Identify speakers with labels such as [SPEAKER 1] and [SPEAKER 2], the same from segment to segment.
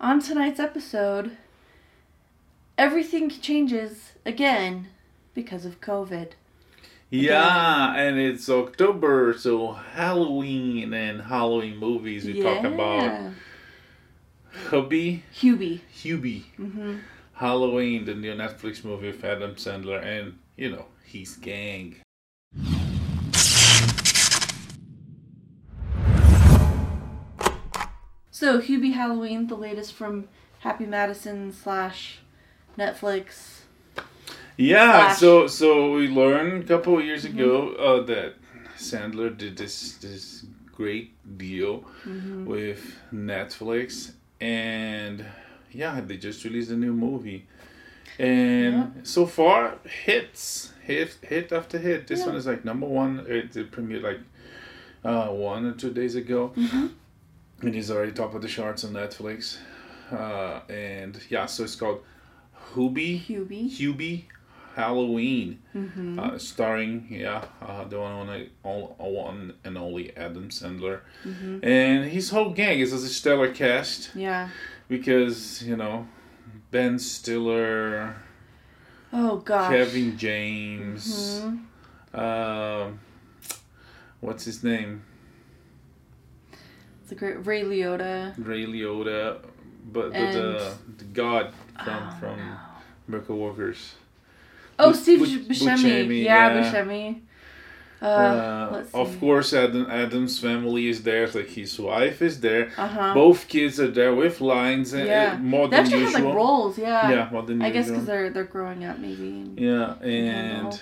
[SPEAKER 1] on tonight's episode, everything changes again because of COVID.
[SPEAKER 2] Yeah, and it's October, so Halloween and Halloween movies we talk about. Hubie,
[SPEAKER 1] Hubie.
[SPEAKER 2] Hubie,
[SPEAKER 1] Mm-hmm.
[SPEAKER 2] Halloween, the new Netflix movie with Adam Sandler, and you know his gang.
[SPEAKER 1] So Hubie Halloween, the latest from Happy Madison slash Netflix.
[SPEAKER 2] Yeah,
[SPEAKER 1] Flash.
[SPEAKER 2] so so we learned a couple of years ago uh, that Sandler did this this great deal with Netflix, and yeah, they just released a new movie, and so far hits hit hit after hit. This
[SPEAKER 1] Yeah.
[SPEAKER 2] one is like number one. It, it premiered like uh, one or two days ago, and it's already top of the charts on Netflix. Uh, and yeah, so it's called Hubie.
[SPEAKER 1] Hubie.
[SPEAKER 2] Hubie Halloween,
[SPEAKER 1] Mm-hmm.
[SPEAKER 2] uh, starring yeah uh, the one only all, one and only Adam Sandler,
[SPEAKER 1] Mm-hmm.
[SPEAKER 2] and his whole gang is a stellar cast
[SPEAKER 1] Yeah.
[SPEAKER 2] because you know Ben Stiller,
[SPEAKER 1] Oh gosh.
[SPEAKER 2] Kevin James,
[SPEAKER 1] Mhm.
[SPEAKER 2] um, what's his name
[SPEAKER 1] A great Ray Liotta.
[SPEAKER 2] Ray Liotta, but, but the the God from
[SPEAKER 1] Oh,
[SPEAKER 2] from
[SPEAKER 1] no.
[SPEAKER 2] Miracle Workers.
[SPEAKER 1] Oh,
[SPEAKER 2] Bu-
[SPEAKER 1] Steve
[SPEAKER 2] Bu-
[SPEAKER 1] Buscemi.
[SPEAKER 2] Buscemi,
[SPEAKER 1] Yeah,
[SPEAKER 2] yeah.
[SPEAKER 1] Buscemi. Uh,
[SPEAKER 2] Uh, of course, Adam, Adam's family is there. Like his wife is there.
[SPEAKER 1] Uh huh.
[SPEAKER 2] Both kids are there with lines. and
[SPEAKER 1] Yeah.
[SPEAKER 2] uh, more
[SPEAKER 1] They
[SPEAKER 2] than
[SPEAKER 1] actually
[SPEAKER 2] usual.
[SPEAKER 1] have like roles. Yeah.
[SPEAKER 2] yeah, more than
[SPEAKER 1] I guess because they're they're growing up maybe.
[SPEAKER 2] yeah, and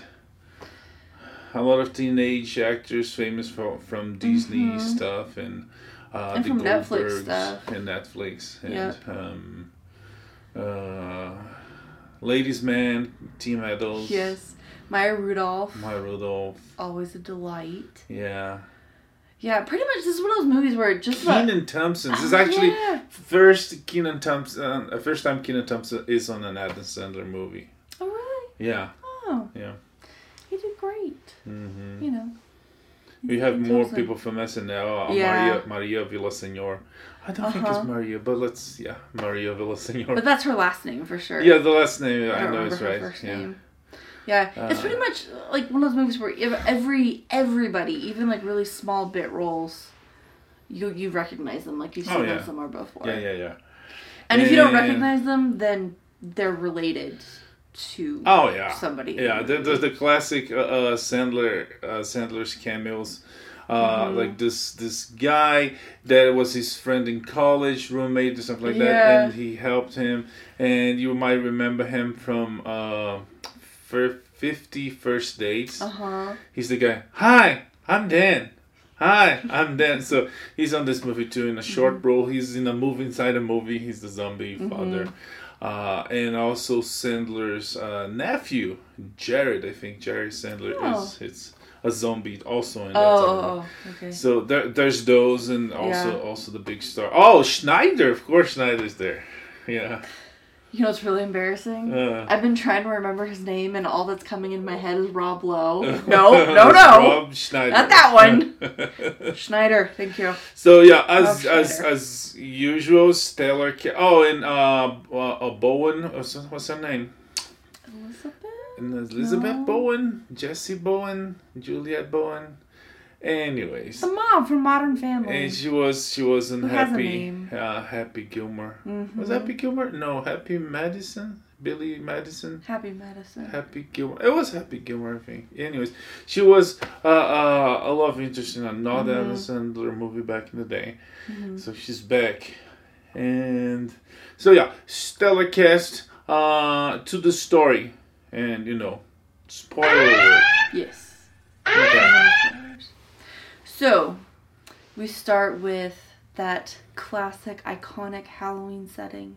[SPEAKER 2] a lot of teenage actors famous for, from Disney
[SPEAKER 1] Mhm.
[SPEAKER 2] stuff and uh,
[SPEAKER 1] And from Netflix
[SPEAKER 2] Goldbergs
[SPEAKER 1] stuff.
[SPEAKER 2] and Netflix and
[SPEAKER 1] Yep.
[SPEAKER 2] um, uh, Ladies Man, Team Adults,
[SPEAKER 1] Yes. Maya Rudolph.
[SPEAKER 2] My Rudolph,
[SPEAKER 1] Always a delight.
[SPEAKER 2] yeah.
[SPEAKER 1] Yeah, pretty much. This is one of those movies where it just about-
[SPEAKER 2] Kenan Thompson. This is
[SPEAKER 1] Oh,
[SPEAKER 2] actually
[SPEAKER 1] yeah.
[SPEAKER 2] first Kenan Thompson. Uh, first time Kenan Thompson is on an Adam Sandler movie.
[SPEAKER 1] Oh really?
[SPEAKER 2] Yeah.
[SPEAKER 1] Oh.
[SPEAKER 2] Yeah.
[SPEAKER 1] He did great.
[SPEAKER 2] hmm
[SPEAKER 1] You know.
[SPEAKER 2] We have more people from SNL. Uh,
[SPEAKER 1] Yeah.
[SPEAKER 2] Maria Maria Villasenor. I don't think it's
[SPEAKER 1] Uh-huh.
[SPEAKER 2] Maria, but let's yeah, Maria Villasenor.
[SPEAKER 1] But that's her last name for sure.
[SPEAKER 2] yeah, the last name
[SPEAKER 1] I
[SPEAKER 2] I, know is
[SPEAKER 1] her
[SPEAKER 2] right.
[SPEAKER 1] first
[SPEAKER 2] yeah.
[SPEAKER 1] name. Yeah, it's
[SPEAKER 2] Uh,
[SPEAKER 1] pretty much like one of those movies where every everybody, even like really small bit roles, you you recognize them like you've seen
[SPEAKER 2] Oh,
[SPEAKER 1] them somewhere before.
[SPEAKER 2] Yeah, yeah, yeah.
[SPEAKER 1] And if you don't recognize them, then they're related to
[SPEAKER 2] Oh yeah.
[SPEAKER 1] somebody.
[SPEAKER 2] Yeah,
[SPEAKER 1] the
[SPEAKER 2] the, the, classic uh, uh, Sandler uh, Sandler's cameos. Uh,
[SPEAKER 1] Mhm.
[SPEAKER 2] Like this this guy that was his friend in college, roommate or something like
[SPEAKER 1] Yeah.
[SPEAKER 2] that, and he helped him. And you might remember him from uh, fir- Fifty First Dates.
[SPEAKER 1] Uh huh.
[SPEAKER 2] He's the guy. Hi, I'm Dan. Hi, I'm Dan. So he's on this movie too in a short
[SPEAKER 1] Mm-hmm.
[SPEAKER 2] role. He's in a movie inside a movie. He's the zombie father. Uh, and also Sandler's uh, nephew, Jared. I think Jared Sandler
[SPEAKER 1] Oh.
[SPEAKER 2] is it's a zombie also in
[SPEAKER 1] Oh,
[SPEAKER 2] that
[SPEAKER 1] oh, oh, okay.
[SPEAKER 2] So there, there's those, and also
[SPEAKER 1] Yeah.
[SPEAKER 2] also the big star. Oh, Schneider, of course, Schneider's there. Yeah.
[SPEAKER 1] You know it's really embarrassing?
[SPEAKER 2] Uh,
[SPEAKER 1] I've been trying to remember his name, and all that's coming in my head is Rob Lowe. No, no, no.
[SPEAKER 2] Rob Schneider.
[SPEAKER 1] Not that one. Schneider, thank you.
[SPEAKER 2] So yeah, as as as usual, stellar. Ca- oh, and uh, uh, Bowen. What's, what's her name?
[SPEAKER 1] Elizabeth?
[SPEAKER 2] And Elizabeth
[SPEAKER 1] No.
[SPEAKER 2] Bowen, Jesse Bowen, Juliet Bowen. Anyways,
[SPEAKER 1] The mom from Modern Family.
[SPEAKER 2] and she was she was in
[SPEAKER 1] Who has a
[SPEAKER 2] Happy
[SPEAKER 1] name?
[SPEAKER 2] uh, Happy Gilmore.
[SPEAKER 1] Mhm.
[SPEAKER 2] Was Happy Gilmore? No, Happy Madison. Billy Madison.
[SPEAKER 1] Happy Madison.
[SPEAKER 2] Happy Gilmore. It was Happy Gilmore, I think. Anyways, she was uh, uh, a lot of interest in another. Adam Sandler movie back in the day.
[SPEAKER 1] Mhm.
[SPEAKER 2] So she's back. And so yeah, stellar cast uh to the story. And you know, spoiler alert.
[SPEAKER 1] Yes.
[SPEAKER 2] Okay.
[SPEAKER 1] So, we start with that classic, iconic Halloween setting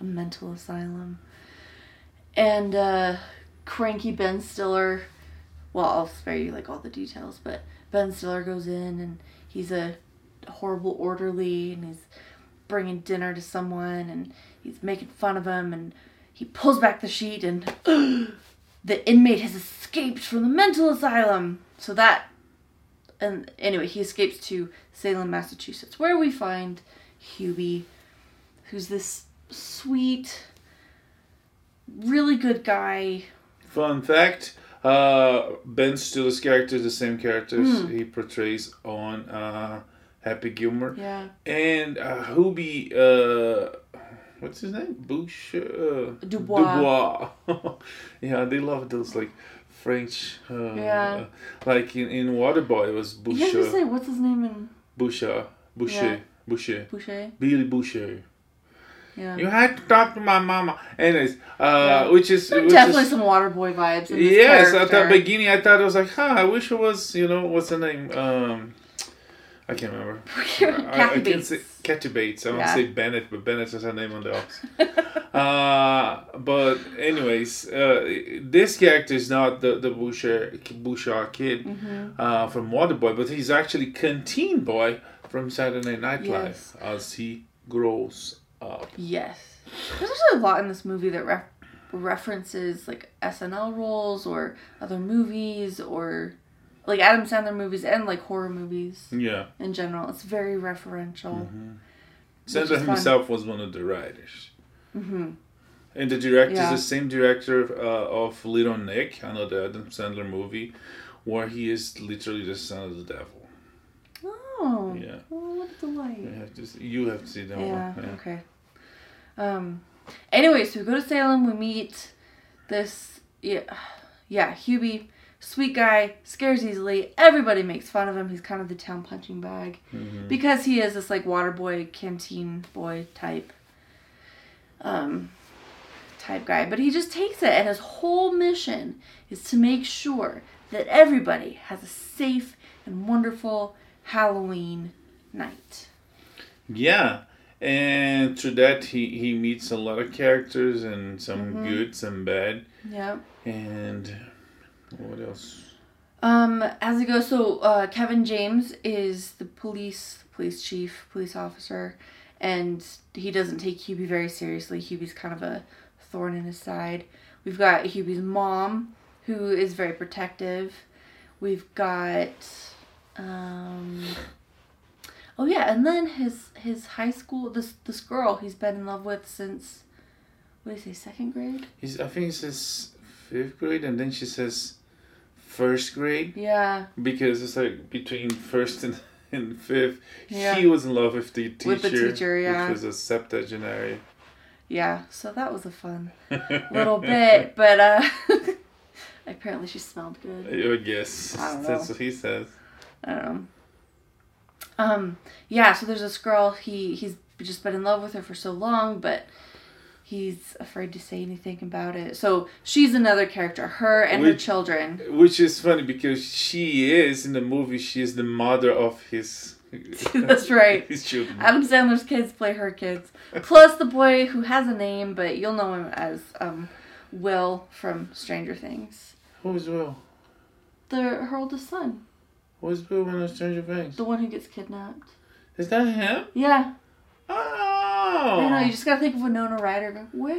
[SPEAKER 1] a mental asylum. And uh, cranky Ben Stiller, well, I'll spare you like all the details, but Ben Stiller goes in and he's a horrible orderly and he's bringing dinner to someone and he's making fun of him and he pulls back the sheet and the inmate has escaped from the mental asylum. So that and anyway, he escapes to Salem, Massachusetts, where we find Hubie, who's this sweet, really good guy.
[SPEAKER 2] Fun fact: uh, Ben Stiller's character is the same characters
[SPEAKER 1] Hmm.
[SPEAKER 2] he portrays on uh, Happy Gilmore,
[SPEAKER 1] Yeah.
[SPEAKER 2] and uh, Hubie. Uh, what's his name? Bush. Uh,
[SPEAKER 1] Dubois.
[SPEAKER 2] Dubois. yeah, they love those like French. Uh,
[SPEAKER 1] Yeah.
[SPEAKER 2] Like in in Waterboy, it was
[SPEAKER 1] You have to say what's his name in
[SPEAKER 2] Boucher. Boucher.
[SPEAKER 1] Yeah.
[SPEAKER 2] Boucher.
[SPEAKER 1] Boucher?
[SPEAKER 2] Billy Boucher.
[SPEAKER 1] Yeah.
[SPEAKER 2] You had to talk to my mama. Anyways, uh,
[SPEAKER 1] Yeah.
[SPEAKER 2] which is which
[SPEAKER 1] definitely
[SPEAKER 2] is,
[SPEAKER 1] some Waterboy vibes in this
[SPEAKER 2] Yes, at the beginning I thought it was like, huh, I wish it was, you know, what's the name? Um, I can't remember. I, I can't
[SPEAKER 1] Bates.
[SPEAKER 2] say Kathy Bates. I want to say Bennett, but Bennett is her name on the office. uh, but anyways, uh, this character is not the the Boucher Bouchard kid
[SPEAKER 1] Mhm.
[SPEAKER 2] uh, from Waterboy, but he's actually Canteen Boy from Saturday Night Live
[SPEAKER 1] Yes.
[SPEAKER 2] as he grows up.
[SPEAKER 1] Yes. There's actually a lot in this movie that ref- references like SNL roles or other movies or like Adam Sandler movies and like horror movies
[SPEAKER 2] Yeah.
[SPEAKER 1] in general. It's very referential.
[SPEAKER 2] Sandler
[SPEAKER 1] is fun.
[SPEAKER 2] himself was one of the writers.
[SPEAKER 1] Mm-hmm.
[SPEAKER 2] And the director
[SPEAKER 1] Yeah.
[SPEAKER 2] is the same director uh, of Little Nick, another Adam Sandler movie, where he is literally the son of the devil.
[SPEAKER 1] Oh.
[SPEAKER 2] Yeah.
[SPEAKER 1] What a delight.
[SPEAKER 2] You have to, see, you have to see that
[SPEAKER 1] Yeah,
[SPEAKER 2] one.
[SPEAKER 1] okay. Um anyway, so we go to Salem, we meet this yeah yeah, Hubie, sweet guy, scares easily. Everybody makes fun of him. He's kind of the town punching bag.
[SPEAKER 2] Mhm.
[SPEAKER 1] Because he is this like water boy, canteen boy type um type guy. But he just takes it and his whole mission is to make sure that everybody has a safe and wonderful Halloween night.
[SPEAKER 2] Yeah. And through that, he, he meets a lot of characters and some
[SPEAKER 1] Mhm.
[SPEAKER 2] good, some bad.
[SPEAKER 1] Yeah.
[SPEAKER 2] And what else?
[SPEAKER 1] Um, as it goes, so uh, Kevin James is the police police chief, police officer, and he doesn't take Hubie very seriously. Hubie's kind of a thorn in his side. We've got Hubie's mom, who is very protective. We've got, um, oh yeah, and then his his high school this this girl he's been in love with since what do you say second grade?
[SPEAKER 2] He's, I think he says fifth grade, and then she says first grade.
[SPEAKER 1] Yeah,
[SPEAKER 2] because it's like between first and, and fifth,
[SPEAKER 1] Yeah.
[SPEAKER 2] he was in love with the teacher,
[SPEAKER 1] With the teacher, yeah.
[SPEAKER 2] which was a septuagenarian.
[SPEAKER 1] yeah. So that was a fun little bit, but uh apparently she smelled good.
[SPEAKER 2] I guess
[SPEAKER 1] I don't
[SPEAKER 2] that's what he says.
[SPEAKER 1] I don't know. Um, yeah, so there's this girl, he he's just been in love with her for so long, but he's afraid to say anything about it. So she's another character, her and her children.
[SPEAKER 2] Which is funny because she is in the movie. She is the mother of his.
[SPEAKER 1] That's right.
[SPEAKER 2] His children.
[SPEAKER 1] Adam Sandler's kids play her kids. Plus the boy who has a name, but you'll know him as um Will from Stranger Things.
[SPEAKER 2] Who is Will?
[SPEAKER 1] The her oldest son.
[SPEAKER 2] Who is Will in Stranger Things?
[SPEAKER 1] The one who gets kidnapped.
[SPEAKER 2] Is that him?
[SPEAKER 1] Yeah.
[SPEAKER 2] Oh.
[SPEAKER 1] I know, you just gotta think of Winona Ryder Well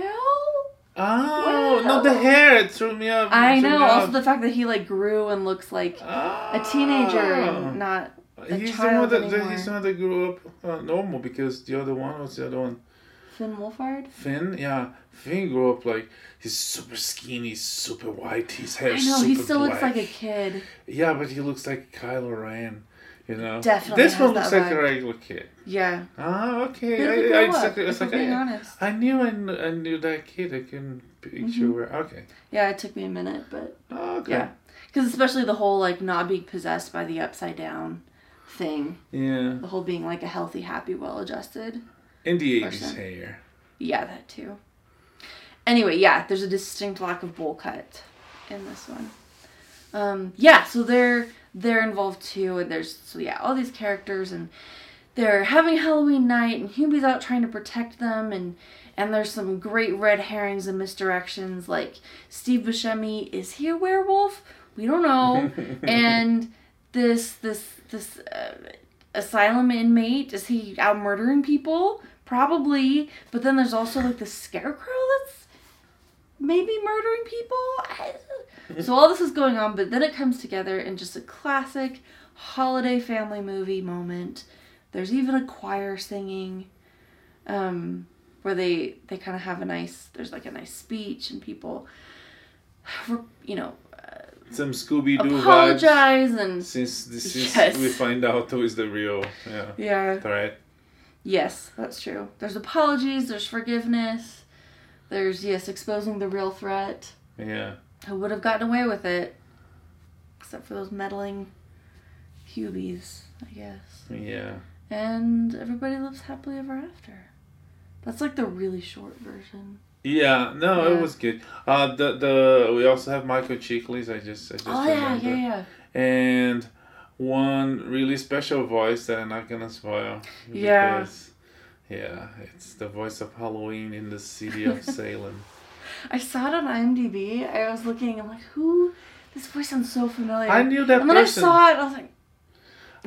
[SPEAKER 2] Oh
[SPEAKER 1] Well.
[SPEAKER 2] no, the hair it threw me up.
[SPEAKER 1] I know. Also,
[SPEAKER 2] off.
[SPEAKER 1] the fact that he like grew and looks like a teenager
[SPEAKER 2] Oh.
[SPEAKER 1] and not a
[SPEAKER 2] He's the
[SPEAKER 1] child
[SPEAKER 2] one that
[SPEAKER 1] anymore.
[SPEAKER 2] he's the one that grew up uh, normal because the other one was the other one.
[SPEAKER 1] Finn Wolfhard.
[SPEAKER 2] Finn, yeah, Finn grew up like he's super skinny, super white. His hair
[SPEAKER 1] I know he still
[SPEAKER 2] black.
[SPEAKER 1] looks like a kid.
[SPEAKER 2] Yeah, but he looks like Kylo Ren. You know,
[SPEAKER 1] Definitely
[SPEAKER 2] This one looks like a regular kid.
[SPEAKER 1] Yeah.
[SPEAKER 2] Ah, okay. I, I, it's like, it's
[SPEAKER 1] if
[SPEAKER 2] like
[SPEAKER 1] we're being
[SPEAKER 2] I,
[SPEAKER 1] honest.
[SPEAKER 2] I knew I, kn- I knew that kid. I couldn't picture
[SPEAKER 1] Mhm.
[SPEAKER 2] where. Okay.
[SPEAKER 1] Yeah, it took me a minute, but
[SPEAKER 2] Oh, okay.
[SPEAKER 1] yeah, because especially the whole like not being possessed by the upside down thing.
[SPEAKER 2] Yeah.
[SPEAKER 1] The whole being like a healthy, happy, well-adjusted.
[SPEAKER 2] In the eighties hair.
[SPEAKER 1] Yeah, that too. Anyway, yeah, there's a distinct lack of bowl cut in this one. Um, yeah, so they're they're involved too, and there's so yeah, all these characters, and they're having Halloween night, and Hubie's out trying to protect them, and and there's some great red herrings and misdirections, like Steve Buscemi is he a werewolf? We don't know, and this this this uh, asylum inmate is he out murdering people? Probably, but then there's also like the scarecrow that's maybe murdering people. So all this is going on, but then it comes together in just a classic holiday family movie moment. There's even a choir singing. Um, where they they kind of have a nice there's like a nice speech and people you know
[SPEAKER 2] Some Scooby Doo vibes.
[SPEAKER 1] apologize and
[SPEAKER 2] Since this is
[SPEAKER 1] Yes.
[SPEAKER 2] we find out who is the real yeah
[SPEAKER 1] yeah
[SPEAKER 2] threat.
[SPEAKER 1] yes that's true there's apologies there's forgiveness there's yes exposing the real threat
[SPEAKER 2] Yeah.
[SPEAKER 1] who would have gotten away with it except for those meddling hubies i guess
[SPEAKER 2] Yeah.
[SPEAKER 1] and everybody lives happily ever after that's like the really short version
[SPEAKER 2] Yeah, no,
[SPEAKER 1] Yeah.
[SPEAKER 2] it was good. Uh, the the we also have Michael Chiklis. I just I just
[SPEAKER 1] oh yeah yeah yeah
[SPEAKER 2] and one really special voice that I'm not gonna spoil.
[SPEAKER 1] Yeah.
[SPEAKER 2] because, yeah, it's the voice of Halloween in the city of Salem.
[SPEAKER 1] I saw it on IMDb. I was looking. I'm like, who? This voice sounds so familiar.
[SPEAKER 2] I knew that
[SPEAKER 1] and then
[SPEAKER 2] person.
[SPEAKER 1] I saw it. I was like,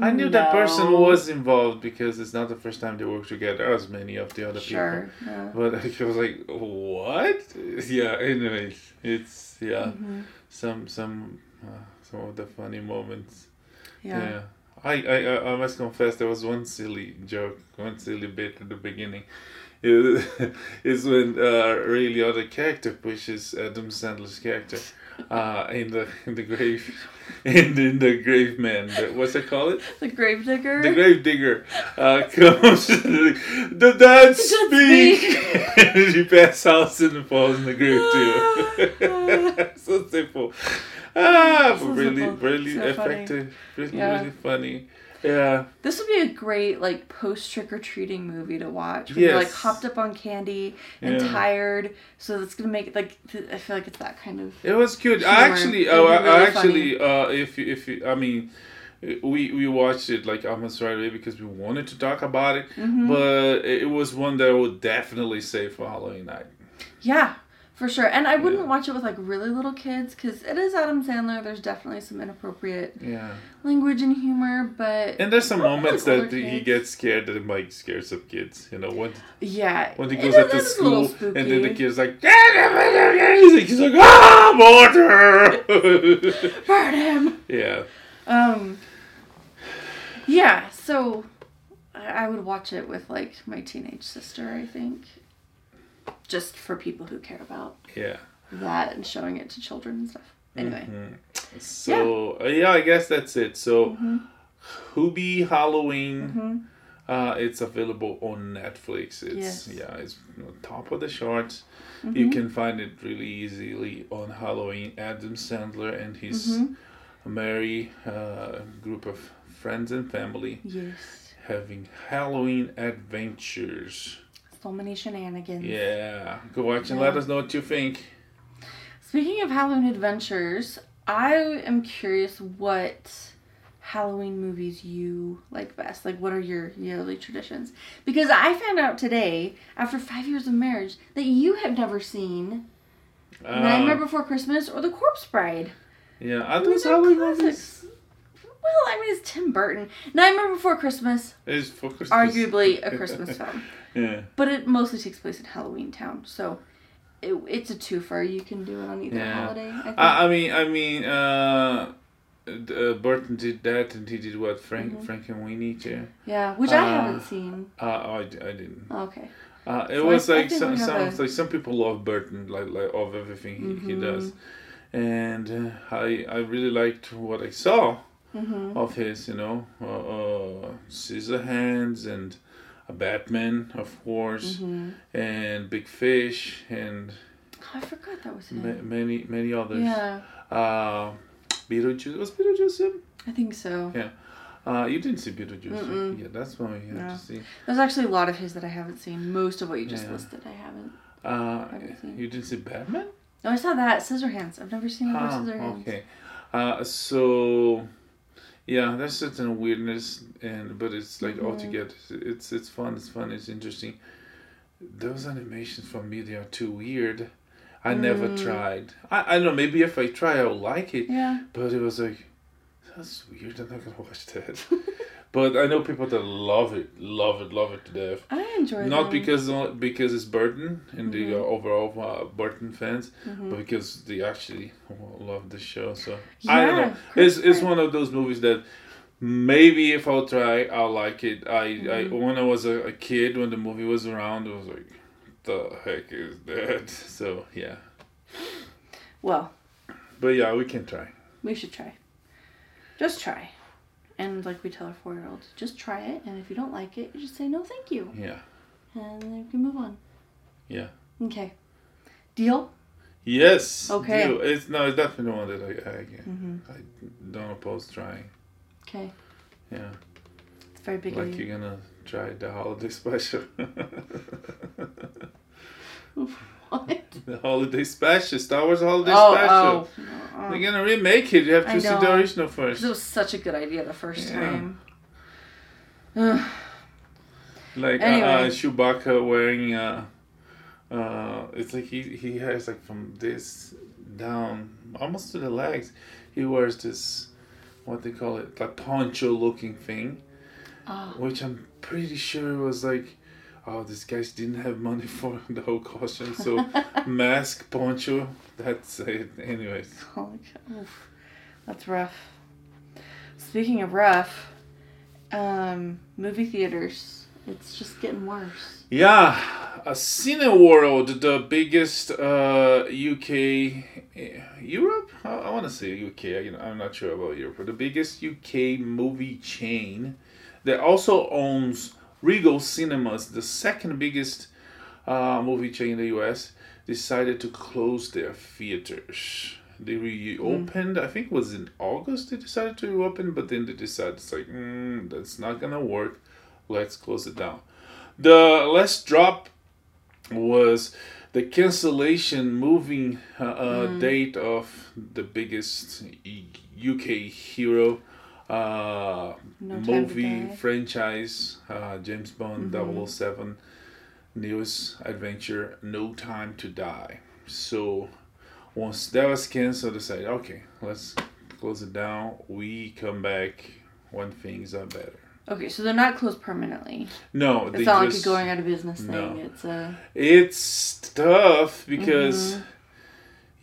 [SPEAKER 2] I knew that person was involved because it's not the first time they work together as many of the other
[SPEAKER 1] Sure. Yeah.
[SPEAKER 2] people. But I was like, what? Yeah. Anyways, it's yeah,
[SPEAKER 1] Mhm.
[SPEAKER 2] some some uh, some of the funny moments.
[SPEAKER 1] Yeah.
[SPEAKER 2] Yeah. I, I, I- must confess there was one silly joke, one silly bit at the beginning. Is when uh, Ray Liotta character pushes Adam Sandler's character uh, in the in the grave in, in the grave man. What's it called?
[SPEAKER 1] The Gravedigger.
[SPEAKER 2] The grave digger uh, comes. the dead speak. and he passes out and falls in the grave too. so simple. Ah,
[SPEAKER 1] So
[SPEAKER 2] really,
[SPEAKER 1] simple.
[SPEAKER 2] really
[SPEAKER 1] So funny.
[SPEAKER 2] effective. Really,
[SPEAKER 1] Yeah.
[SPEAKER 2] really funny. Yeah.
[SPEAKER 1] This would be a great like post trick or treating movie to watch. Where You're like hopped up on candy and
[SPEAKER 2] Yeah.
[SPEAKER 1] tired, so that's gonna make it like th- I feel like it's that kind of.
[SPEAKER 2] It was cute.
[SPEAKER 1] Humor.
[SPEAKER 2] I actually,
[SPEAKER 1] It'd
[SPEAKER 2] uh, I actually, uh, if you, if you, I mean, we we watched it like almost right away because we wanted to talk about it,
[SPEAKER 1] Mhm.
[SPEAKER 2] but it was one that I would definitely say for Halloween night.
[SPEAKER 1] Yeah, for sure. And I wouldn't
[SPEAKER 2] Yeah.
[SPEAKER 1] watch it with like really little kids because it is Adam Sandler. There's definitely some inappropriate
[SPEAKER 2] Yeah,
[SPEAKER 1] language and humor, but
[SPEAKER 2] and there's some moments that he gets scared that it might scare some kids. You know, when
[SPEAKER 1] yeah,
[SPEAKER 2] when he goes up to
[SPEAKER 1] it is a little
[SPEAKER 2] school and then the kid's like, he's like, ah, mortar.
[SPEAKER 1] burn him.
[SPEAKER 2] yeah,
[SPEAKER 1] Um, yeah. So I would watch it with like my teenage sister. I think, just for people who care about
[SPEAKER 2] yeah.
[SPEAKER 1] that and showing it to children and stuff. Anyway.
[SPEAKER 2] Mhm. So uh, yeah, I guess that's it. So.
[SPEAKER 1] Mhm.
[SPEAKER 2] Hubie Halloween.
[SPEAKER 1] Mhm.
[SPEAKER 2] Uh, it's available on Netflix. It's
[SPEAKER 1] Yes.
[SPEAKER 2] yeah, it's on top of the charts.
[SPEAKER 1] Mhm.
[SPEAKER 2] You can find it really easily on Halloween. Adam Sandler and his
[SPEAKER 1] Mhm.
[SPEAKER 2] merry uh, group of friends and family
[SPEAKER 1] Yes.
[SPEAKER 2] having Halloween adventures.
[SPEAKER 1] So many shenanigans.
[SPEAKER 2] Yeah, go watch and let us know what you think.
[SPEAKER 1] Speaking of Halloween adventures, I am curious what Halloween movies you like best. Like, what are your yearly traditions? Because I found out today, after five years of marriage, that you have never seen
[SPEAKER 2] Uh,
[SPEAKER 1] Nightmare Before Christmas or The Corpse Bride.
[SPEAKER 2] yeah, are those Halloween
[SPEAKER 1] classics.
[SPEAKER 2] movies?
[SPEAKER 1] Well, I mean, it's Tim Burton. Nightmare Before Christmas,
[SPEAKER 2] It's for Christmas.
[SPEAKER 1] arguably a Christmas film,
[SPEAKER 2] yeah.
[SPEAKER 1] but it mostly takes place in Halloween Town. So it, it's a twofer. You can do it on either
[SPEAKER 2] Yeah.
[SPEAKER 1] holiday. I think.
[SPEAKER 2] I, I mean, I mean, uh, uh, Burton did that, and he did what Frank
[SPEAKER 1] Mhm.
[SPEAKER 2] Frankenweenie too.
[SPEAKER 1] yeah, which I
[SPEAKER 2] uh,
[SPEAKER 1] haven't seen.
[SPEAKER 2] Uh, oh, I, I didn't.
[SPEAKER 1] Okay.
[SPEAKER 2] Uh, it
[SPEAKER 1] So
[SPEAKER 2] was
[SPEAKER 1] I- I
[SPEAKER 2] like
[SPEAKER 1] think
[SPEAKER 2] some some
[SPEAKER 1] a-
[SPEAKER 2] like some people love Burton, like like of everything he, he
[SPEAKER 1] Mhm.
[SPEAKER 2] does, and uh, I I really liked what I saw
[SPEAKER 1] Mm-hmm.
[SPEAKER 2] of his, you know, uh, uh, Scissorhands and a Batman, of course,
[SPEAKER 1] Mm-hmm.
[SPEAKER 2] and Big Fish, and
[SPEAKER 1] I forgot that was him.
[SPEAKER 2] ma- many many others.
[SPEAKER 1] yeah,
[SPEAKER 2] Uh, Beetlejuice was Beetlejuice him?
[SPEAKER 1] I think so.
[SPEAKER 2] Uh, you didn't see Beetlejuice. right? Yeah, that's one you have
[SPEAKER 1] No.
[SPEAKER 2] to see.
[SPEAKER 1] There's actually a lot of his that I haven't seen. Most of what you just
[SPEAKER 2] Yeah.
[SPEAKER 1] listed, I haven't.
[SPEAKER 2] Uh,
[SPEAKER 1] Haven't seen.
[SPEAKER 2] you didn't see Batman?
[SPEAKER 1] No, I saw that Scissorhands. I've never seen
[SPEAKER 2] Ah,
[SPEAKER 1] Scissorhands.
[SPEAKER 2] okay. Uh, so yeah, there's certain weirdness, and but it's like
[SPEAKER 1] Mhm.
[SPEAKER 2] altogether, it's it's fun. It's fun. It's interesting. Those animations for me, they are too weird. I never
[SPEAKER 1] Mm.
[SPEAKER 2] tried. I, I don't know. Maybe if I try, I'll like it.
[SPEAKER 1] Yeah.
[SPEAKER 2] But it was like, that's weird. I'm not gonna watch that. but I know people that love it, love it, love it to death.
[SPEAKER 1] I enjoy it.
[SPEAKER 2] Not
[SPEAKER 1] them.
[SPEAKER 2] because because it's Burton and the
[SPEAKER 1] Mhm.
[SPEAKER 2] uh, overall uh, Burton fans,
[SPEAKER 1] Mhm.
[SPEAKER 2] but because they actually love the show. So I don't know. It's it's one of those movies that maybe if I'll try, I'll like it. I, I
[SPEAKER 1] Mhm.
[SPEAKER 2] when I was a, a kid, when the movie was around, it was like the heck is that? So yeah,
[SPEAKER 1] Well,
[SPEAKER 2] but yeah, we can try.
[SPEAKER 1] we should try. Just try. And like we tell our four year olds, just try it. And if you don't like it, you just say no, thank you.
[SPEAKER 2] Yeah,
[SPEAKER 1] And then we can move on.
[SPEAKER 2] yeah.
[SPEAKER 1] Okay. Deal?
[SPEAKER 2] Yes.
[SPEAKER 1] Okay.
[SPEAKER 2] do. It's no, it's definitely one that I I,
[SPEAKER 1] Mm-hmm.
[SPEAKER 2] I don't oppose trying.
[SPEAKER 1] Okay.
[SPEAKER 2] Yeah,
[SPEAKER 1] It's very big
[SPEAKER 2] like
[SPEAKER 1] you.
[SPEAKER 2] you're gonna try the holiday special.
[SPEAKER 1] What?
[SPEAKER 2] the holiday special, Star Wars holiday
[SPEAKER 1] Oh,
[SPEAKER 2] special.
[SPEAKER 1] Oh. no,
[SPEAKER 2] They're
[SPEAKER 1] uh,
[SPEAKER 2] gonna remake it. You have to
[SPEAKER 1] I
[SPEAKER 2] see the
[SPEAKER 1] know.
[SPEAKER 2] original
[SPEAKER 1] 'cause
[SPEAKER 2] first.
[SPEAKER 1] it was such a good idea the first
[SPEAKER 2] Yeah.
[SPEAKER 1] time. Ugh.
[SPEAKER 2] Like uh,
[SPEAKER 1] Anyway.
[SPEAKER 2] uh, Chewbacca wearing uh, uh, it's like he he has like from this down almost to the legs. He wears this what they call it like poncho looking thing,
[SPEAKER 1] Oh,
[SPEAKER 2] which I'm pretty sure was like. Oh, these guys didn't have money for the whole costume, so mask, poncho, that's it. Anyways.
[SPEAKER 1] Oof. That's rough. Speaking of rough, um, movie theaters. It's just getting worse.
[SPEAKER 2] Yeah, a Cineworld, the biggest uh, UK, eh, Europe. I, I want to say UK. I, you know, I'm not sure about Europe, but the biggest UK movie chain that also owns Regal Cinemas, the second biggest uh, movie chain in the US, decided to close their theaters. They reopened. I think it was in August. They decided to reopen, but then they decided it's like, mm, that's not gonna work. Let's close it down. The last drop was the cancellation moving uh, uh, date of the biggest UK hero uh, movie
[SPEAKER 1] Mm-hmm.
[SPEAKER 2] franchise, uh, James Bond 007, newest adventure, No Time to Die. So once that was canceled, they said, okay, let's close it down. We come back when things are better.
[SPEAKER 1] Okay, so they're not closed permanently.
[SPEAKER 2] No,
[SPEAKER 1] It's
[SPEAKER 2] they
[SPEAKER 1] not
[SPEAKER 2] just,
[SPEAKER 1] like a going out of business thing.
[SPEAKER 2] No.
[SPEAKER 1] It's a
[SPEAKER 2] It's tough because
[SPEAKER 1] Mm-hmm.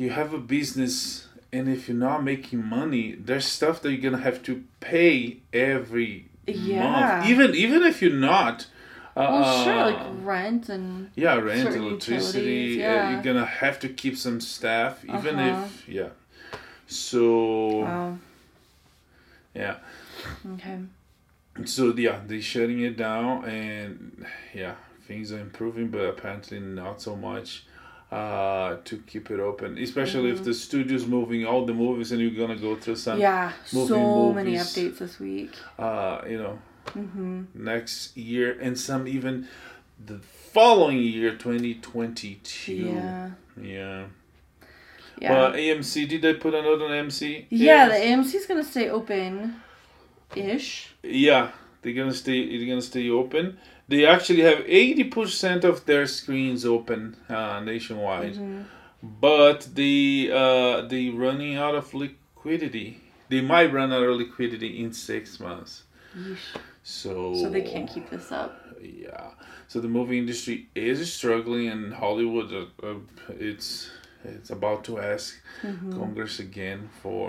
[SPEAKER 2] you have a business, and if you're not making money, there's stuff that you're gonna have to pay every
[SPEAKER 1] Yeah.
[SPEAKER 2] month. Even even if you're not. Uh,
[SPEAKER 1] well, sure, like rent and
[SPEAKER 2] yeah, rent, electricity. uh,
[SPEAKER 1] yeah.
[SPEAKER 2] you're gonna have to keep some staff, even
[SPEAKER 1] Uh-huh.
[SPEAKER 2] if yeah. So
[SPEAKER 1] wow.
[SPEAKER 2] yeah,
[SPEAKER 1] Okay.
[SPEAKER 2] so yeah, they're shutting it down, and yeah, things are improving, but apparently not so much uh, to keep it open. Especially if the studio's moving all the movies, and you're gonna go through some,
[SPEAKER 1] Mm-hmm. Yeah, so many updates this week.
[SPEAKER 2] uh, you know,
[SPEAKER 1] Mm-hmm.
[SPEAKER 2] next year, and some even the following year, twenty twenty two.
[SPEAKER 1] Yeah.
[SPEAKER 2] Yeah.
[SPEAKER 1] Yeah.
[SPEAKER 2] Well, AMC, did they put a note on AMC?
[SPEAKER 1] yeah, the
[SPEAKER 2] Yes.
[SPEAKER 1] AMC's gonna stay open ish.
[SPEAKER 2] Yeah, they're gonna stay. They're gonna stay open. They actually have eighty percent of their screens open uh, nationwide,
[SPEAKER 1] Mhm.
[SPEAKER 2] but they uh, they running out of liquidity. They might run out of liquidity in six months.
[SPEAKER 1] Yeesh.
[SPEAKER 2] So
[SPEAKER 1] So they can't keep this up.
[SPEAKER 2] Yeah. So the movie industry is struggling, and Hollywood, uh, uh, it's it's about to ask
[SPEAKER 1] Mhm.
[SPEAKER 2] Congress again for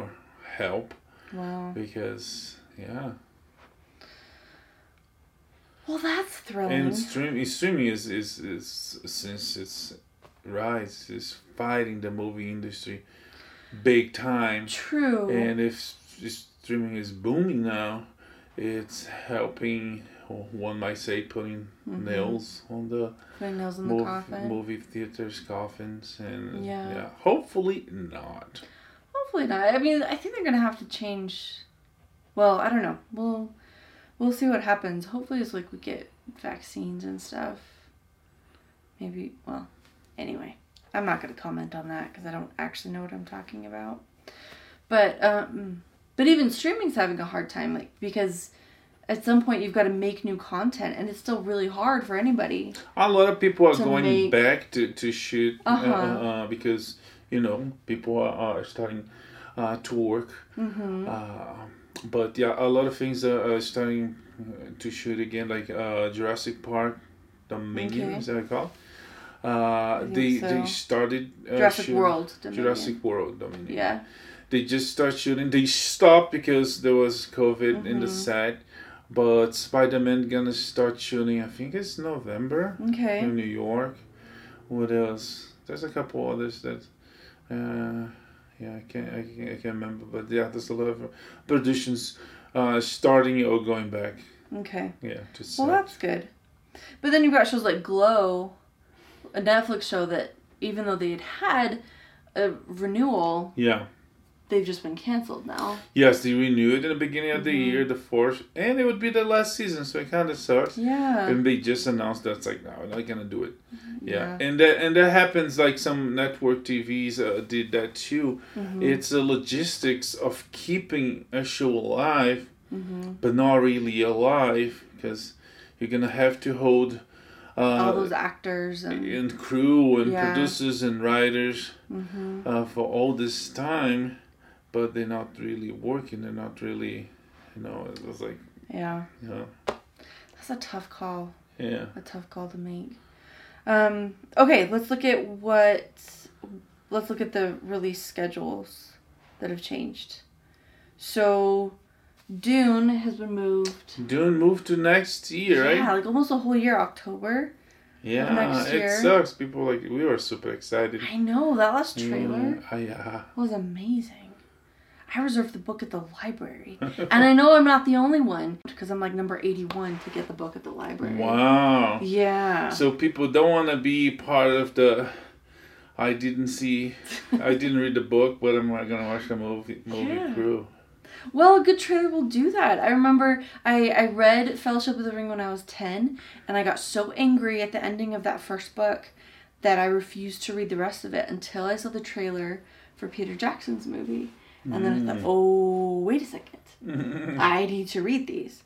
[SPEAKER 2] help
[SPEAKER 1] Wow.
[SPEAKER 2] because yeah.
[SPEAKER 1] Well, that's thrilling.
[SPEAKER 2] And streaming streaming is, is is since its rise is fighting the movie industry big time.
[SPEAKER 1] True.
[SPEAKER 2] And if streaming is booming now, it's helping. One might say putting
[SPEAKER 1] Mhm.
[SPEAKER 2] nails on the
[SPEAKER 1] Putting nails the
[SPEAKER 2] movie,
[SPEAKER 1] coffin.
[SPEAKER 2] movie theaters coffins and
[SPEAKER 1] Yeah.
[SPEAKER 2] yeah. hopefully not.
[SPEAKER 1] Hopefully not. I mean, I think they're gonna have to change. Well, I don't know. We'll we'll see what happens. Hopefully, it's like we get vaccines and stuff. Maybe. Well, anyway, I'm not gonna comment on that because I don't actually know what I'm talking about. But um, but even streaming's having a hard time, like because at some point you've got to make new content, and it's still really hard for anybody.
[SPEAKER 2] A lot of people are
[SPEAKER 1] To
[SPEAKER 2] going
[SPEAKER 1] make-
[SPEAKER 2] back to, to shoot uh,
[SPEAKER 1] Uh-huh.
[SPEAKER 2] uh, because you know people are, are starting uh, to work.
[SPEAKER 1] Mm-hmm.
[SPEAKER 2] But yeah, a lot of things are, are starting uh, to shoot again, like uh, Jurassic Park, Dominion,
[SPEAKER 1] Okay.
[SPEAKER 2] is that called? Uh, they
[SPEAKER 1] so.
[SPEAKER 2] they started uh,
[SPEAKER 1] Jurassic
[SPEAKER 2] shooting-
[SPEAKER 1] World. Dominion.
[SPEAKER 2] Jurassic World Dominion.
[SPEAKER 1] Yeah.
[SPEAKER 2] they just start shooting. They stopped because there was COVID in the
[SPEAKER 1] Mhm.
[SPEAKER 2] set. But Spider Man gonna start shooting. I think it's November
[SPEAKER 1] Okay.
[SPEAKER 2] in New York. what else? There's a couple others that. Uh, yeah, I can't, I can't, I can't remember, but yeah, there's a lot of productions uh, starting or going back.
[SPEAKER 1] Okay.
[SPEAKER 2] Yeah, just
[SPEAKER 1] Well, that's good. But then you've got shows like Glow, a Netflix show that even though they had had a renewal,
[SPEAKER 2] yeah.
[SPEAKER 1] They've just been canceled now.
[SPEAKER 2] Yes, they renewed it in the beginning of the
[SPEAKER 1] Mhm.
[SPEAKER 2] year, the fourth, and it would be the last season, so it kind of sucks.
[SPEAKER 1] Yeah.
[SPEAKER 2] And they just announced that's like, no, we're not gonna do it. Yeah,
[SPEAKER 1] Yeah.
[SPEAKER 2] and that and that happens. Like some network TVs uh, did that too.
[SPEAKER 1] Mhm.
[SPEAKER 2] It's the logistics of keeping a show alive,
[SPEAKER 1] Mhm.
[SPEAKER 2] but not really alive, because you're gonna have to hold uh,
[SPEAKER 1] All those actors and.
[SPEAKER 2] and crew and
[SPEAKER 1] Yeah.
[SPEAKER 2] producers and writers
[SPEAKER 1] hmm
[SPEAKER 2] uh, for all this time, but they're not really working. They're not really, you know. It was like,
[SPEAKER 1] Yeah.
[SPEAKER 2] you know,
[SPEAKER 1] That's a tough call.
[SPEAKER 2] yeah.
[SPEAKER 1] A tough call to make. Um, okay, let's look at what. Let's look at the release schedules that have changed. So, Dune has been moved.
[SPEAKER 2] Dune moved to next year, right?
[SPEAKER 1] Yeah, like almost a whole year, October.
[SPEAKER 2] Yeah,
[SPEAKER 1] next
[SPEAKER 2] it sucks. People like we were super excited.
[SPEAKER 1] I know that last trailer
[SPEAKER 2] Mm, I, uh,
[SPEAKER 1] was amazing. I reserved the book at the library, and I know I'm not the only one because I'm like number 81 to get the book at the library.
[SPEAKER 2] wow.
[SPEAKER 1] Yeah.
[SPEAKER 2] So people don't want to be part of the. I didn't see, I didn't read the book, but I'm not gonna watch the movie movie
[SPEAKER 1] Yeah.
[SPEAKER 2] crew.
[SPEAKER 1] Well, a good trailer will do that. I remember I, I read Fellowship of the Ring when I was 10, and I got so angry at the ending of that first book that I refused to read the rest of it until I saw the trailer for Peter Jackson's movie. And then I thought, mm-hmm. oh, wait a second. I need to read these.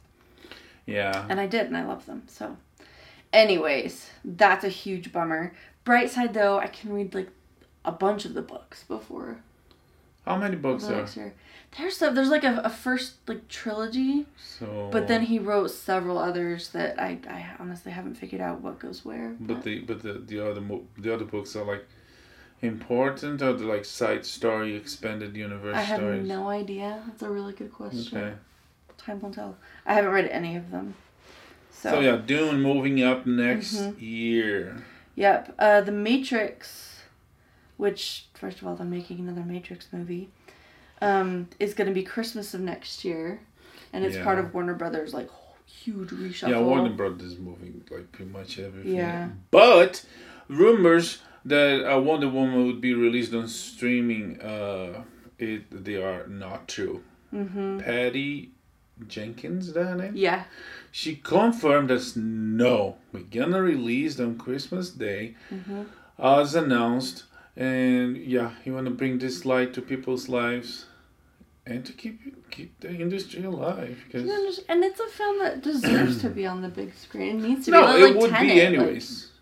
[SPEAKER 2] Yeah.
[SPEAKER 1] And I did, and I love them. So, anyways, that's a huge bummer. Bright side, though, I can read like a bunch of the books before
[SPEAKER 2] How many books are?
[SPEAKER 1] year. There's a, there's like a, a first like trilogy,
[SPEAKER 2] So.
[SPEAKER 1] but then he wrote several others that I, I honestly haven't figured out what goes where.
[SPEAKER 2] But the but the the other mo- the other books are like important or the like side story expanded universe
[SPEAKER 1] I have
[SPEAKER 2] stories.
[SPEAKER 1] no idea. That's a really good question.
[SPEAKER 2] Okay.
[SPEAKER 1] Time will tell. I haven't read any of them. So,
[SPEAKER 2] So yeah, Dune moving up next
[SPEAKER 1] Mhm.
[SPEAKER 2] year.
[SPEAKER 1] Yep. Uh, the Matrix, which first of all they're making another Matrix movie, um, is going to be Christmas of next year, and it's part of Warner Brothers like huge reshuffle.
[SPEAKER 2] Yeah, Warner Brothers is moving like pretty much everything.
[SPEAKER 1] Yeah.
[SPEAKER 2] But rumors that uh, Wonder Woman would be released on streaming, uh, it they are not true.
[SPEAKER 1] Mm-hmm.
[SPEAKER 2] Patty Jenkins, that her name?
[SPEAKER 1] Yeah.
[SPEAKER 2] She confirmed that no, we're gonna release on Christmas Day,
[SPEAKER 1] Mm-hmm.
[SPEAKER 2] as announced. And yeah, you wanna bring this light to people's lives, and to keep keep the industry alive. Because
[SPEAKER 1] And it's a film that deserves to be on the big screen. It needs to
[SPEAKER 2] no,
[SPEAKER 1] be.
[SPEAKER 2] it
[SPEAKER 1] like
[SPEAKER 2] would
[SPEAKER 1] Tenet,
[SPEAKER 2] be
[SPEAKER 1] like-
[SPEAKER 2] anyways.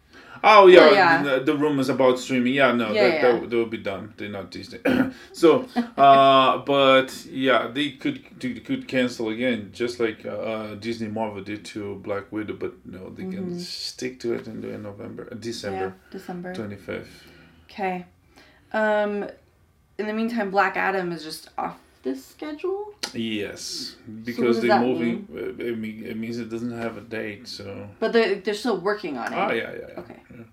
[SPEAKER 2] Oh yeah,
[SPEAKER 1] yeah.
[SPEAKER 2] The, the rumors about streaming. Yeah, no,
[SPEAKER 1] Yeah,
[SPEAKER 2] that,
[SPEAKER 1] yeah.
[SPEAKER 2] That, that would be done. They're not Disney. so, uh, but yeah, they could they could cancel again, just like uh, Disney Marvel did to Black Widow. But no, they can
[SPEAKER 1] Mhm.
[SPEAKER 2] stick to it and do it in November, uh, December
[SPEAKER 1] December.
[SPEAKER 2] twenty fifth.
[SPEAKER 1] Okay. Um, in the meantime, Black Adam is just off this schedule.
[SPEAKER 2] Yes, because
[SPEAKER 1] does
[SPEAKER 2] they're moving. uh, It, mean, it means it doesn't have a date. So.
[SPEAKER 1] But they're, they're still working on it.
[SPEAKER 2] Oh yeah, yeah. yeah.
[SPEAKER 1] Okay.
[SPEAKER 2] yeah.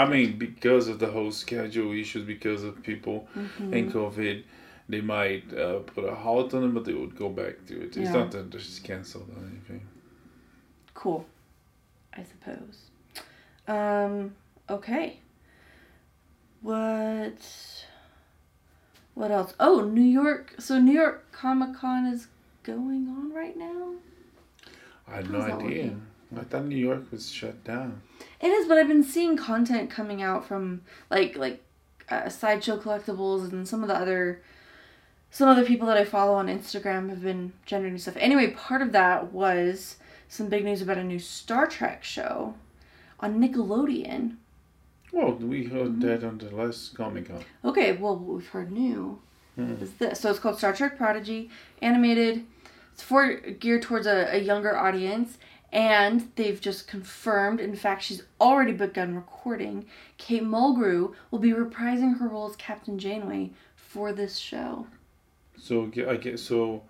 [SPEAKER 2] I
[SPEAKER 1] good.
[SPEAKER 2] mean, because of the whole schedule issues, because of people
[SPEAKER 1] Mhm.
[SPEAKER 2] and COVID, they might uh, put a halt on it, but they would go back to it. It's
[SPEAKER 1] Yeah.
[SPEAKER 2] not that they're just canceled or anything.
[SPEAKER 1] Cool. I suppose. Um, okay. What what else? Oh, New York. So New York Comic Con is going on right now?
[SPEAKER 2] I had no
[SPEAKER 1] How's
[SPEAKER 2] idea.
[SPEAKER 1] working?
[SPEAKER 2] I thought New York was shut down.
[SPEAKER 1] It is, but I've been seeing content coming out from like like uh, sideshow collectibles and some of the other some other people that I follow on Instagram have been generating stuff. Anyway, part of that was some big news about a new Star Trek show on Nickelodeon.
[SPEAKER 2] Well, we heard
[SPEAKER 1] Mm-hmm.
[SPEAKER 2] that on the last Comic Con.
[SPEAKER 1] Okay, well, we've heard new
[SPEAKER 2] Hmm.
[SPEAKER 1] is this. So it's called Star Trek Prodigy, animated. It's for geared towards a, a younger audience, and they've just confirmed. In fact, she's already begun recording. Kate Mulgrew will be reprising her role as Captain Janeway for this show.
[SPEAKER 2] So I guess so.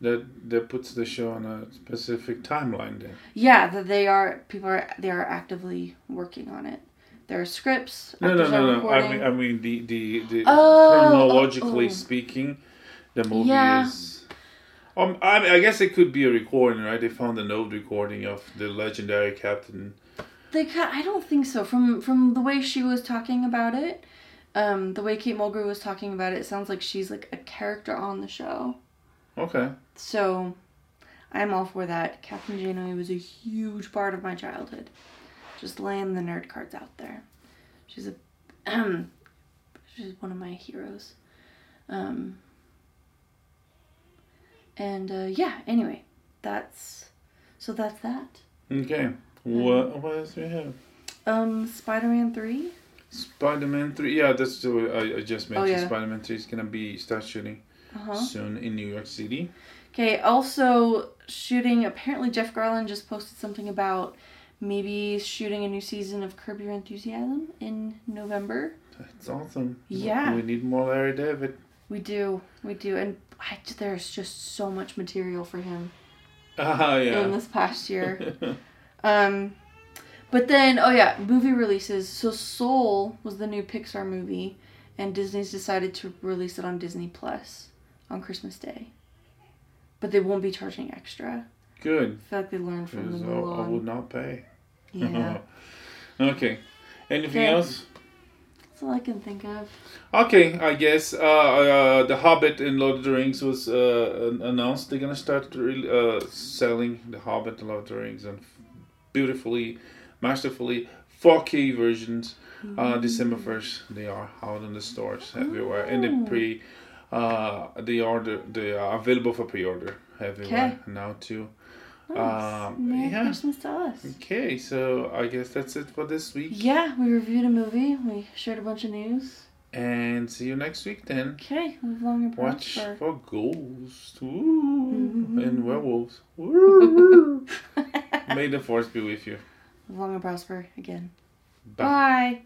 [SPEAKER 2] That that puts the show on a specific timeline then.
[SPEAKER 1] Yeah, that they are people are they are actively working on it. There are scripts.
[SPEAKER 2] No, no, no, no. I mean, I mean the the, the
[SPEAKER 1] Oh,
[SPEAKER 2] chronologically
[SPEAKER 1] oh, oh.
[SPEAKER 2] speaking, the movie
[SPEAKER 1] Yeah.
[SPEAKER 2] is. Um, I, mean, I guess it could be a recording, right? They found an old recording of the legendary Captain.
[SPEAKER 1] They ca- I don't think so. From from the way she was talking about it, um, the way Kate Mulgrew was talking about it, it sounds like she's like a character on the show.
[SPEAKER 2] Okay.
[SPEAKER 1] So, I'm all for that. Captain Janeway was a huge part of my childhood. Just laying the nerd cards out there. She's a, she's one of my heroes. Um. And uh, yeah. Anyway, that's so that's that.
[SPEAKER 2] Okay. What what else do we have?
[SPEAKER 1] Um, Spider-Man three.
[SPEAKER 2] Spider Man three. Yeah, that's the way I, I just mentioned.
[SPEAKER 1] Oh, yeah.
[SPEAKER 2] Spider Man three is gonna be start shooting
[SPEAKER 1] Uh huh.
[SPEAKER 2] soon in New York City.
[SPEAKER 1] Okay, also shooting. Apparently, Jeff Garlin just posted something about maybe shooting a new season of Curb Your Enthusiasm in November.
[SPEAKER 2] That's awesome.
[SPEAKER 1] Yeah.
[SPEAKER 2] We need more Larry David.
[SPEAKER 1] We do, we do, and I, there's just so much material for him in
[SPEAKER 2] yeah.
[SPEAKER 1] this past year. um, but then, oh yeah, movie releases. So Soul was the new Pixar movie, and Disney's decided to release it on Disney Plus on Christmas Day. But they won't be charging extra.
[SPEAKER 2] Good.
[SPEAKER 1] I feel like they learned from the
[SPEAKER 2] Because I, I would not pay.
[SPEAKER 1] Yeah.
[SPEAKER 2] okay. Anything else?
[SPEAKER 1] That's all I can think of.
[SPEAKER 2] Okay, I guess uh, uh, the Hobbit and Lord of the Rings was uh, announced. They're gonna start really, uh, selling the Hobbit and Lord of the Rings and beautifully, masterfully 4K versions. Uh, December first, they are out in the stores everywhere, and
[SPEAKER 1] Ooh.
[SPEAKER 2] they pre, uh, they order they are available for pre-order everywhere now too.
[SPEAKER 1] Nice.
[SPEAKER 2] Um,
[SPEAKER 1] Merry
[SPEAKER 2] yeah.
[SPEAKER 1] Christmas to us.
[SPEAKER 2] Okay, so I guess that's it for this week,
[SPEAKER 1] Yeah, we reviewed a movie. We shared a bunch of news.
[SPEAKER 2] and see you next week then.
[SPEAKER 1] Okay, live long and
[SPEAKER 2] Watch
[SPEAKER 1] prosper.
[SPEAKER 2] for ghosts Ooh,
[SPEAKER 1] Mhm.
[SPEAKER 2] and werewolves. May the force be with you.
[SPEAKER 1] live long and prosper again.
[SPEAKER 2] Bye.
[SPEAKER 1] Bye.